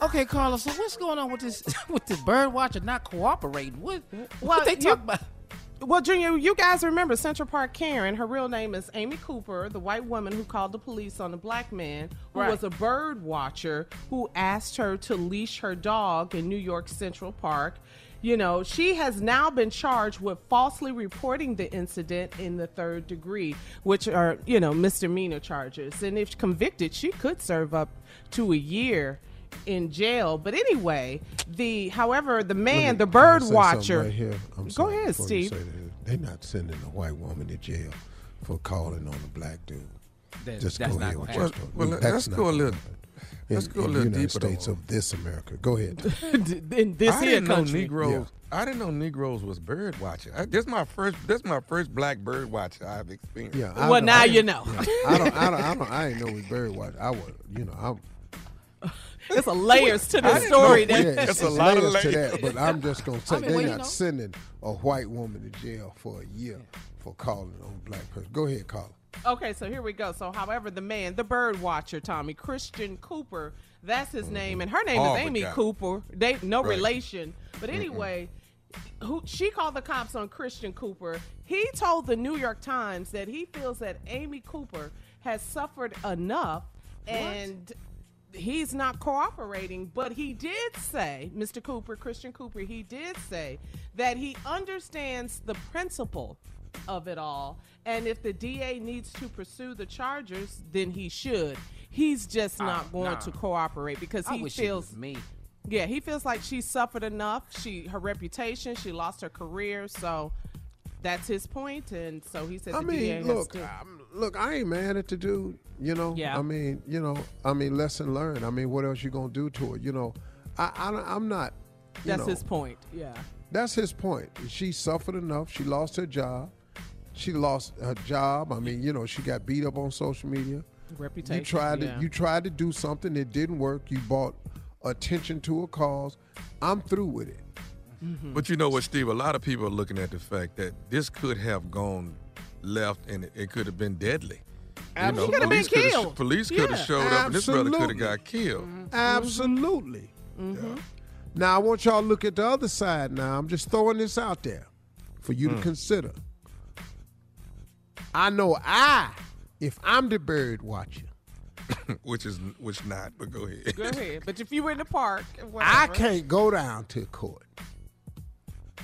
Okay, Carlos. So what's going on with this with this bird watcher not cooperating? What Well, what they you- talk about? Well, Junior, you guys remember Central Park Karen. Her real name is Amy Cooper, the white woman who called the police on the black man who Right. was a bird watcher who asked her to leash her dog in New York Central Park. You know, she has now been charged with falsely reporting the incident in the third degree, which are, you know, misdemeanor charges. And if convicted, she could serve up to a year in jail. But anyway, the however, the man, the bird say watcher. Right here? I'm Go ahead, before you Steve. say that, They're not sending a white woman to jail for calling on a black dude. That- Just that's go not ahead gonna with happen. your story. Well, well, That's let's not go a little- happen. let's in, go a in little the United deeper, though. States of this America. Go ahead. in this I here didn't know country. Negroes. I didn't know Negroes was bird watching. I, this my first. This my first black bird watcher I've experienced. Yeah. Well, don't- now I- you know. yeah, I don't. I don't. I don't. I ain't know we bird watch. I was. You know. I'm. There's a layers to I the story. know- That, Yeah, That's it's, a it's lot of layers to that. But I'm just gonna say I mean, they're well, you not know. sending a white woman to jail for a year for calling on a black person. Go ahead, Carla. Okay, so here we go. So, however, the man, the bird watcher, Tommy Christian Cooper, that's his name, mm-hmm. and her name Harvard is Amy. Cooper. They no Right. relation, but anyway, who she called the cops on Christian Cooper. He told the New York Times that he feels that Amy Cooper has suffered enough, and he's not cooperating. But he did say, Mr. Cooper, Christian Cooper, he did say that he understands the principle of it all. And if the DA needs to pursue the charges, then he should. He's just not Ah, going nah. to cooperate because I he feels me. yeah, he feels like she suffered enough. She her reputation, she lost her career, so that's his. And so he said I mean, look, look, I ain't mad at the dude. You know, Yeah. I mean, you know, I mean, lesson learned. I mean, what else you gonna do to it? You know, I, I I'm not. That's know, his point. Yeah. That's his point. She suffered enough. She lost her job. She lost her job. I mean, you know, she got beat up on social media. Reputation. You tried yeah. to you tried to do something that didn't work. You brought attention to a cause. I'm through with it. Mm-hmm. But you know what, Steve? A lot of people are looking at the fact that this could have gone left and it- it could have been deadly. You know, He could have been police coulda sh- killed. police could have Yeah. showed up, and this brother could have Absolutely. got killed. Mm-hmm. Mm-hmm. Absolutely. Yeah. Now I want y'all to look at the other side. Now I'm just throwing this out there for you to mm. consider. I know I, if I'm the bird watcher, which is which not. But go ahead. Go ahead. But if you were in the park, I can't go down to court.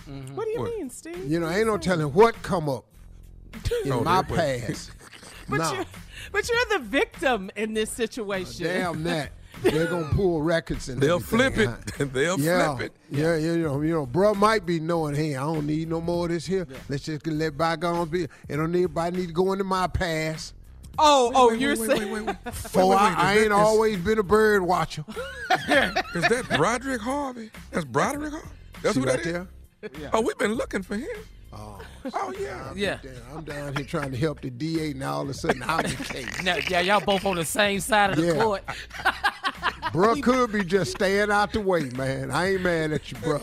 Mm-hmm. What do you What? mean, Steve? You know, ain't no telling what come up in Oh, my past. But no, you're, but you're the victim in this situation. damn that. They're gonna pull records and They'll everything, flip huh? it. They'll yeah, flip it. Yeah, yeah, you know, you know, bro might be knowing, hey, I don't need no more of this here. Let's just let bygones be. And don't everybody need to go into my past. Oh, oh, Wait, you're wait, saying. wait, wait, wait, wait. For Wait, wait, I, I ain't that- is- always been a bird watcher. Is that Broderick Harvey? That's Broderick Harvey. That's See who right that is? there? Oh, we've been looking for him. Oh, Oh yeah. Yeah. damn, I'm down here trying to help the DA, and all of a sudden I'm the case. Now, yeah, y'all both on the same side of the Yeah. court. Bruh could be just staying out the way, man. I ain't mad at you, bro.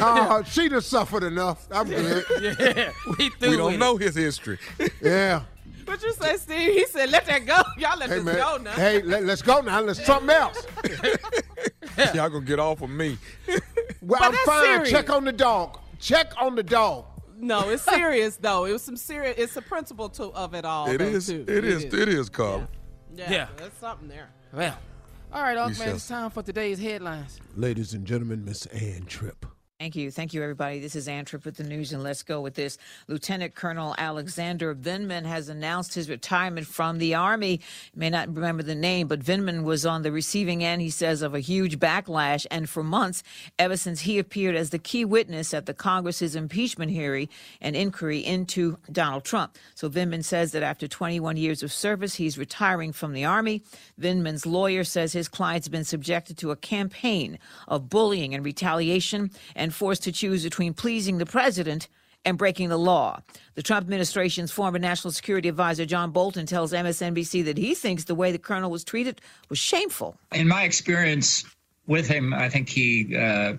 uh, she done suffered enough. I'm good. Yeah, we through We don't it. know his history. Yeah. What you say, Steve? He said, "Let that go. Y'all let Hey, this man. go now." Hey, let, us go now. Let's something else. Y'all gonna get off of me. Well, But I'm that's fine. serious. Check on the dog. Check on the dog. No, it's serious though. It was some serious. It's a principle to of it all. It though, is. Too. It is. It is, Carl. Yeah, Yeah. there's something there. Well, all right, We Unc, man, shall it's time for today's headlines. Ladies and gentlemen, Miss Ann Tripp. Thank you. Thank you, everybody. This is Ann Tripp with the news, and let's go with this. Lieutenant Colonel Alexander Vindman has announced his retirement from the Army. You may not remember the name, but Vindman was on the receiving end, he says, of a huge backlash. And for months, ever since he appeared as the key witness at the Congress's impeachment hearing and inquiry into Donald Trump. So Vindman says that after 21 years of service, he's retiring from the Army. Vindman's lawyer says his client's been subjected to a campaign of bullying and retaliation and forced to choose between pleasing the president and breaking the law. The Trump administration's former national security advisor John Bolton tells MSNBC that he thinks the way the colonel was treated was shameful. In my experience with him, I think he uh,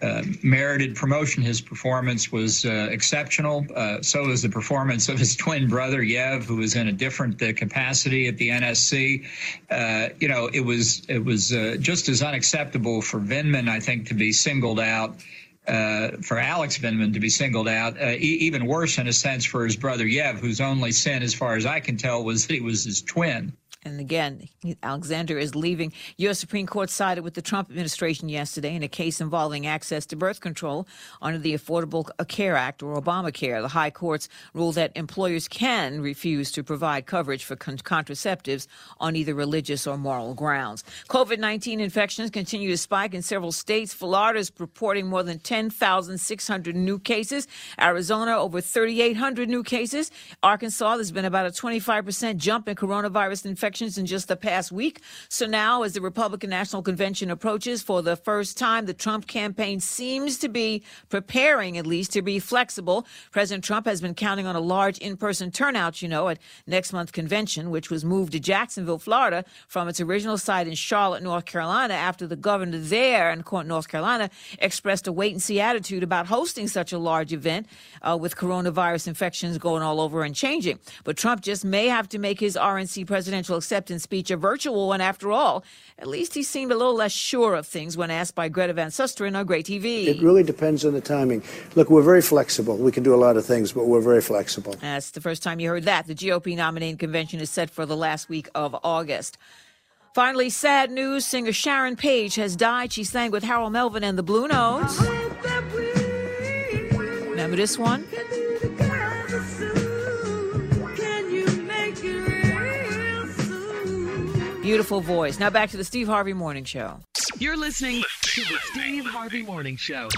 uh, merited promotion. His performance was uh, exceptional. Uh, so was the performance of his twin brother Yev, who was in a different uh, capacity at the NSC. Uh, you know, it was it was just as unacceptable for Vindman, I think, to be singled out. Uh, for Alex Vindman to be singled out, uh, e- even worse in a sense for his brother Yev, whose only sin, as far as I can tell, was that he was his twin. And again, Alexander is leaving. U.S. Supreme Court sided with the Trump administration yesterday in a case involving access to birth control under the Affordable Care Act or Obamacare. The high courts ruled that employers can refuse to provide coverage for con- contraceptives on either religious or moral grounds. COVID 19 infections continue to spike in several states. Florida is reporting more than 10,600 new cases. Arizona, over 3,800 new cases. Arkansas, there's been about a 25% jump in coronavirus infections in just the past week. So now, as the Republican National Convention approaches, for the first time, the Trump campaign seems to be preparing, at least, to be flexible. President Trump has been counting on a large in person turnout, you know, at next month's convention, which was moved to Jacksonville, Florida, from its original site in Charlotte, North Carolina, after the governor there in North Carolina expressed a wait and see attitude about hosting such a large event uh, with coronavirus infections going all over and changing. But Trump just may have to make his RNC presidential acceptance speech a virtual one after all. At least he seemed a little less sure of things when asked by Greta Van Susteren on Gray TV. It really depends on the timing. Look, we're very flexible. We can do a lot of things, but we're very flexible. That's the first time you heard that. The GOP nominating convention is set for the last week of August. Finally, sad news singer Sharon Paige has died. She sang with Harold Melvin and the Blue Notes. Remember this one? Beautiful voice. Now back to the Steve Harvey Morning Show. You're listening to the Steve Harvey Morning Show.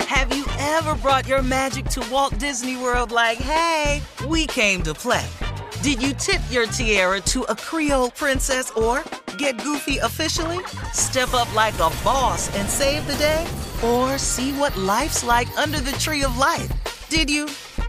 Have you ever brought your magic to Walt Disney World like, hey, we came to play? Did you tip your tiara to a Creole princess or get goofy officially? Step up like a boss and save the day? Or see what life's like under the tree of life? Did you?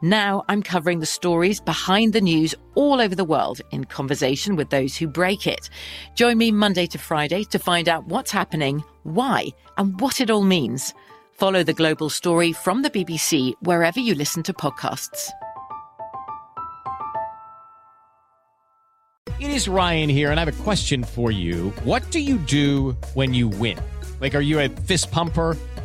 Now I'm covering the stories behind the news all over the world in conversation with those who break it. Join me Monday to Friday to find out what's happening, why, and what it all means. Follow the global story from the BBC wherever you listen to podcasts. It is Ryan here, and I have a question for you. What do you do when you win? Like, are you a fist pumper?